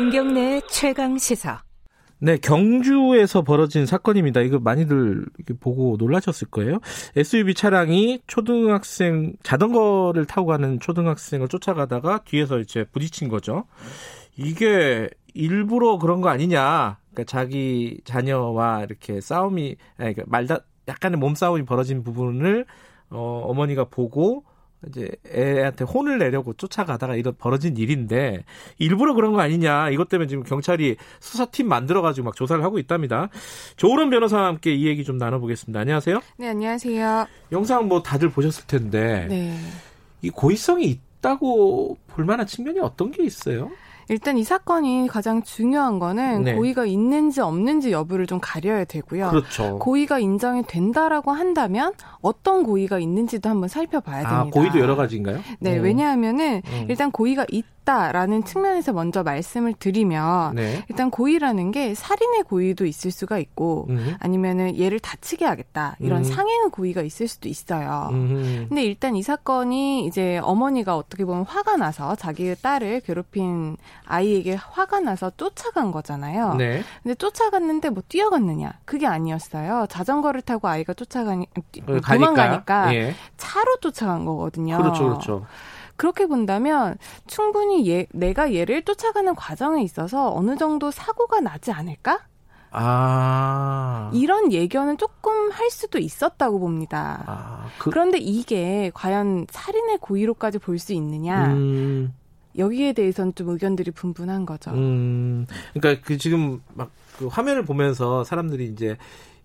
김경래 최강 시사. 네, 경주에서 벌어진 사건입니다. 이거 많이들 보고 놀라셨을 거예요. SUV 차량이 초등학생 자전거를 타고 가는 초등학생을 쫓아가다가 뒤에서 이제 부딪힌 거죠. 이게 일부러 그런 거 아니냐? 그러니까 자기 자녀와 이렇게 싸움이 그러니까 말다 약간의 몸싸움이 벌어진 부분을 어, 어머니가 보고 이제 애한테 혼을 내려고 쫓아가다가 이런 벌어진 일인데 일부러 그런 거 아니냐 이것 때문에 지금 경찰이 수사팀 만들어가지고 막 조사를 하고 있답니다. 조은 변호사와 함께 이 얘기 좀 나눠보겠습니다. 안녕하세요. 네 안녕하세요. 영상 뭐 다들 보셨을 텐데 네. 이 고의성이 있다고 볼 만한 측면이 어떤 게 있어요? 일단 이 사건이 가장 중요한 거는 네. 고의가 있는지 없는지 여부를 좀 가려야 되고요. 그렇죠. 고의가 인정이 된다라고 한다면 어떤 고의가 있는지도 한번 살펴봐야 됩니다. 아 고의도 여러 가지인가요? 네, 음. 왜냐하면은 음. 일단 고의가 있 다라는 측면에서 먼저 말씀을 드리면 네. 일단 고의라는 게 살인의 고의도 있을 수가 있고 음. 아니면은 얘를 다치게 하겠다 이런 음. 상해의 고의가 있을 수도 있어요. 음. 근데 일단 이 사건이 이제 어머니가 어떻게 보면 화가 나서 자기의 딸을 괴롭힌 아이에게 화가 나서 쫓아간 거잖아요. 네. 근데 쫓아갔는데 뭐 뛰어갔느냐? 그게 아니었어요. 자전거를 타고 아이가 쫓아가니 뛰- 어, 가니까. 도망가니까 예. 차로 쫓아간 거거든요. 그렇죠, 그렇죠. 그렇게 본다면 충분히 얘, 내가 얘를 쫓아가는 과정에 있어서 어느 정도 사고가 나지 않을까? 아. 이런 예견은 조금 할 수도 있었다고 봅니다. 아, 그, 그런데 이게 과연 살인의 고의로까지 볼 수 있느냐? 음, 여기에 대해서는 좀 의견들이 분분한 거죠. 음, 그러니까 그 지금 막 그 화면을 보면서 사람들이 이제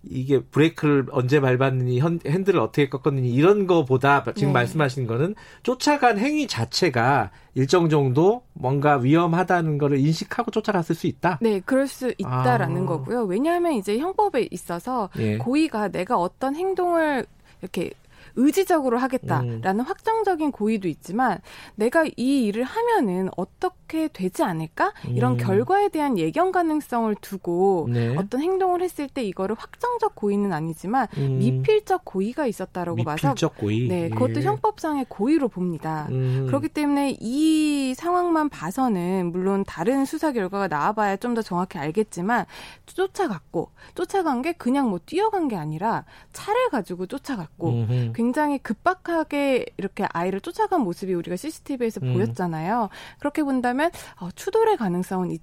이게 브레이크를 언제 밟았느니 헌- 핸들을 어떻게 꺾었느니 이런 거보다 지금 네. 말씀하신 거는 쫓아간 행위 자체가 일정 정도 뭔가 위험하다는 거를 인식하고 쫓아갔을 수 있다. 네, 그럴 수 있다라는 아. 거고요. 왜냐하면 이제 형법에 있어서 예. 고의가 내가 어떤 행동을 이렇게 의지적으로 하겠다라는 음. 확정적인 고의도 있지만 내가 이 일을 하면은 어떻게 되지 않을까 이런 음. 결과에 대한 예견 가능성을 두고 네. 어떤 행동을 했을 때 이거를 확정적 고의는 아니지만 음, 미필적 고의가 있었다라고 봐서 고의. 네 그것도 예. 형법상의 고의로 봅니다. 음. 그렇기 때문에 이 상황만 봐서는 물론 다른 수사 결과가 나와봐야 좀 더 정확히 알겠지만 쫓아갔고 쫓아간 게 그냥 뭐 뛰어간 게 아니라 차를 가지고 쫓아갔고 음흠. 굉장히 급박하게 이렇게 아이를 쫓아간 모습이 우리가 CCTV에서 음. 보였잖아요. 그렇게 본다면 어, 추돌의 가능성은 있,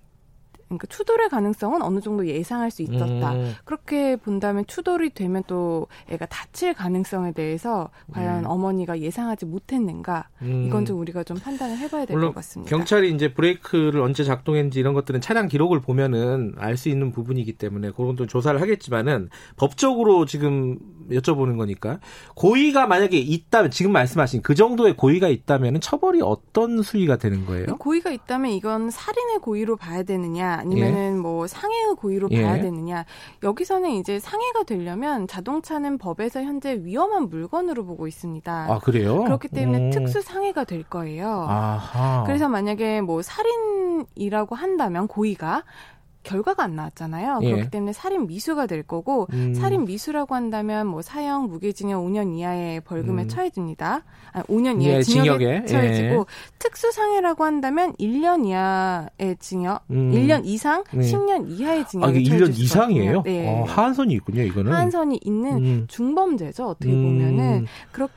그러니까 추돌의 가능성은 어느 정도 예상할 수 있었다. 음. 그렇게 본다면 추돌이 되면 또 애가 다칠 가능성에 대해서 과연 음. 어머니가 예상하지 못했는가 음. 이건 좀 우리가 좀 판단을 해봐야 될 것 같습니다. 경찰이 이제 브레이크를 언제 작동했는지 이런 것들은 차량 기록을 보면은 알 수 있는 부분이기 때문에 그런 좀 조사를 하겠지만은 법적으로 지금 여쭤보는 거니까 고의가 만약에 있다면 지금 말씀하신 그 정도의 고의가 있다면은 처벌이 어떤 수위가 되는 거예요? 고의가 있다면 이건 살인의 고의로 봐야 되느냐 아니면은 뭐 상해의 고의로 예. 봐야 되느냐 여기서는 이제 상해가 되려면 자동차는 법에서 현재 위험한 물건으로 보고 있습니다. 아 그래요? 그렇기 때문에 음. 특수 상해가 될 거예요. 아하. 그래서 만약에 뭐 살인이라고 한다면 고의가 결과가 안 나왔잖아요. 예. 그렇기 때문에 살인 미수가 될 거고 음. 살인 미수라고 한다면 뭐 사형 무기징역 5년 이하의 벌금에 음. 처해집니다. 아, 5년 예, 이하의 징역에, 징역에, 처해지고 예. 특수상해라고 한다면 1년 이하의 징역, 음. 1년 이상 네. 10년 이하의 아 징역에 이게 1년 처해질 수가 이상이에요? 네. 어, 하한선이 있군요, 이거는. 하한선이 있는 음. 중범죄죠. 어떻게 음. 보면은 그렇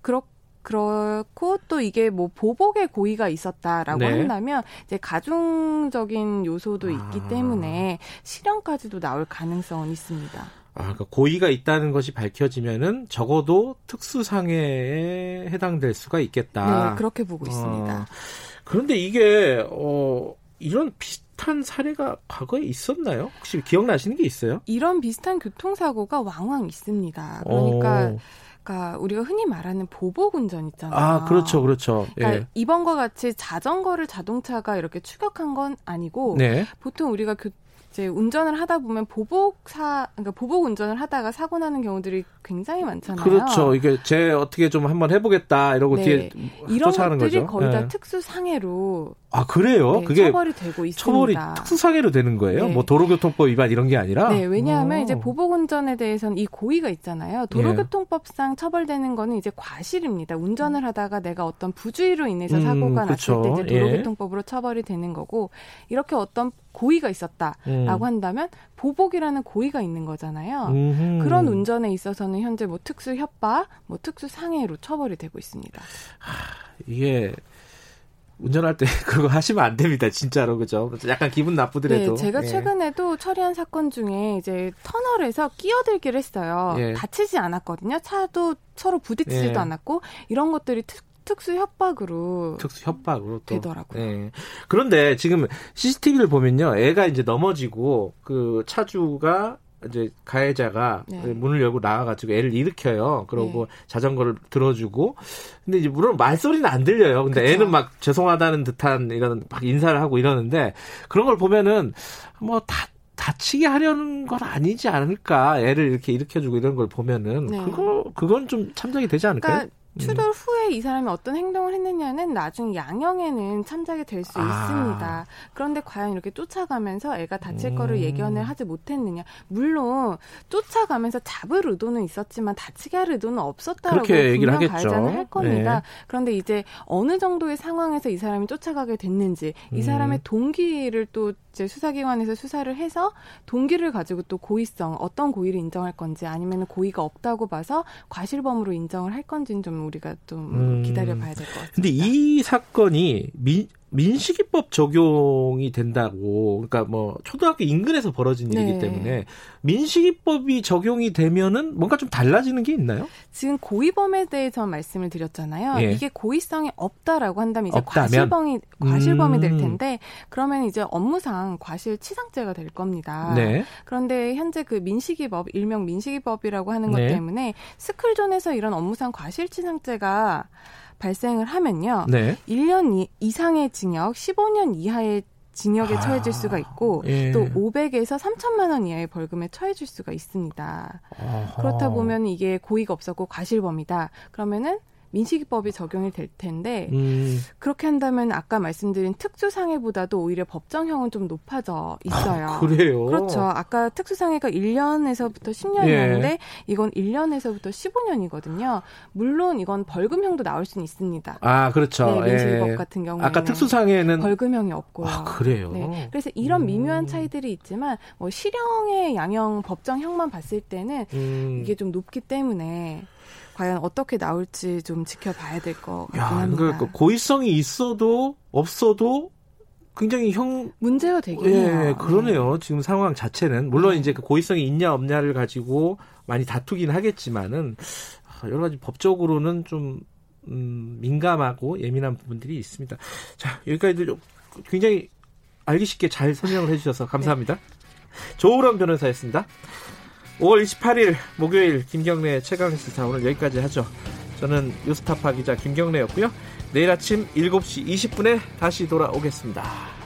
그렇 그렇고 또 이게 뭐 보복의 고의가 있었다라고 네. 한다면 이제 가중적인 요소도 있기 아. 때문에 실형까지도 나올 가능성은 있습니다. 아, 그러니까 고의가 있다는 것이 밝혀지면은 적어도 특수상해에 해당될 수가 있겠다. 네, 그렇게 보고 어, 있습니다. 그런데 이게 어 이런 비슷한 사례가 과거에 있었나요? 혹시 기억나시는 게 있어요? 이런 비슷한 교통사고가 왕왕 있습니다. 그러니까, 어. 그러니까 우리가 흔히 말하는 보복 운전 있잖아요. 아, 그렇죠, 그렇죠. 그러니까 예. 이번과 같이 자전거를 자동차가 이렇게 추격한 건 아니고 네. 보통 우리가 그 이제 운전을 하다 보면 보복사 그러니까 보복 운전을 하다가 사고 나는 경우들이 굉장히 많잖아요. 그렇죠. 이게 제 어떻게 좀 한번 해보겠다 이러고 네. 뒤에 이런 것들이 거죠. 거의 다 예. 특수 상해로 아 그래요? 네, 그게 처벌이 되고 있습니다. 처벌이 특수 상해로 되는 거예요? 네. 뭐 도로교통법 위반 이런 게 아니라? 네, 왜냐하면 오. 이제 보복 운전에 대해서는 이 고의가 있잖아요. 도로교통법상 처벌되는 거는 이제 과실입니다. 운전을 하다가 내가 어떤 부주의로 인해서 음, 사고가 그쵸. 났을 때 이제 예. 도로교통법으로 처벌이 되는 거고 이렇게 어떤 고의가 있었다라고 음. 한다면 보복이라는 고의가 있는 거잖아요. 음흠. 그런 운전에 있어서는 현재 뭐 특수 협박, 뭐 특수 상해로 처벌이 되고 있습니다. 이게 운전할 때 그거 하시면 안 됩니다, 진짜로 그죠? 약간 기분 나쁘더라도. 네, 제가 예. 최근에도 처리한 사건 중에 이제 터널에서 끼어들기를 했어요. 예. 다치지 않았거든요. 차도 서로 부딪히지도 예. 않았고 이런 것들이 특, 특수 협박으로 특수 협박으로 또. 되더라고요. 예. 그런데 지금 CCTV를 보면요, 애가 이제 넘어지고 그 차주가 이제 가해자가 네. 문을 열고 나와가지고 애를 일으켜요. 그러고 네. 자전거를 들어주고. 근데 이제 물론 말소리는 안 들려요. 근데 그쵸. 애는 막 죄송하다는 듯한 이런 막 인사를 하고 이러는데 그런 걸 보면은 뭐 다, 다치게 하려는 건 아니지 않을까. 애를 이렇게 일으켜주고 이런 걸 보면은 네. 그거 그건 좀 참작이 되지 않을까요? 그러니까 추돌 후에 이 사람이 어떤 행동을 했느냐는 나중 양형에는 참작이 될수 아. 있습니다. 그런데 과연 이렇게 쫓아가면서 애가 다칠 음. 거를 예견을 하지 못했느냐? 물론 쫓아가면서 잡을 의도는 있었지만 다치게 할 의도는 없었다라고 분명 하겠죠. 가해자는 할 겁니다. 네. 그런데 이제 어느 정도의 상황에서 이 사람이 쫓아가게 됐는지 이 음. 사람의 동기를 또 이제 수사기관에서 수사를 해서 동기를 가지고 또 고의성 어떤 고의를 인정할 건지 아니면 고의가 없다고 봐서 과실범으로 인정을 할 건지는 좀 우리가 좀 음. 기다려봐야 될 것 같습니다. 근데 이 사건이 민, 민식이법 적용이 된다고, 그러니까 뭐 초등학교 인근에서 벌어진 일이기 네. 때문에 민식이법이 적용이 되면은 뭔가 좀 달라지는 게 있나요? 지금 고의범에 대해서 말씀을 드렸잖아요. 예. 이게 고의성이 없다라고 한다면 이제 없다면? 과실범이 과실범이 될 음. 텐데 그러면 이제 업무상 과실치상죄가 될 겁니다. 네. 그런데 현재 그 민식이법 일명 민식이법이라고 하는 것 네. 때문에 스쿨존에서 이런 업무상 과실치상죄가 발생을 하면요. 네. 1년 이, 이상의 징역, 15년 이하의 징역에 아, 처해질 수가 있고 예. 또 500에서 3천만 원 이하의 벌금에 처해질 수가 있습니다. 어허. 그렇다 보면 이게 고의가 없었고 과실범이다. 그러면은 민식이법이 적용이 될 텐데 음, 그렇게 한다면 아까 말씀드린 특수상해보다도 오히려 법정형은 좀 높아져 있어요. 아, 그래요. 그렇죠. 아까 특수상해가 1년에서부터 10년이었는데 예. 이건 1년에서부터 15년이거든요. 물론 이건 벌금형도 나올 수는 있습니다. 아, 그렇죠. 네, 민식이법 예. 같은 경우에는 아까 특수상해는 벌금형이 없고요. 아, 그래요. 네. 그래서 이런 음. 미묘한 차이들이 있지만 뭐 실형의 양형 법정형만 봤을 때는 음. 이게 좀 높기 때문에 과연 어떻게 나올지 좀 지켜봐야 될 것 같긴 야, 합니다. 그러니까 고의성이 있어도 없어도 굉장히 형 문제가 되긴 예, 해요. 그러네요. 지금 상황 자체는 물론 네. 이제 그 고의성이 있냐 없냐를 가지고 많이 다투긴 하겠지만은 아, 여러 가지 법적으로는 좀 음, 민감하고 예민한 부분들이 있습니다. 자, 여기까지 좀 굉장히 알기 쉽게 잘 설명을 해주셔서 감사합니다. 조우람 변호사였습니다. 5월 28일 목요일 김경래 최강 시사 오늘 여기까지 하죠. 저는 뉴스타파 기자 김경래였고요. 내일 아침 7시 20분에 다시 돌아오겠습니다.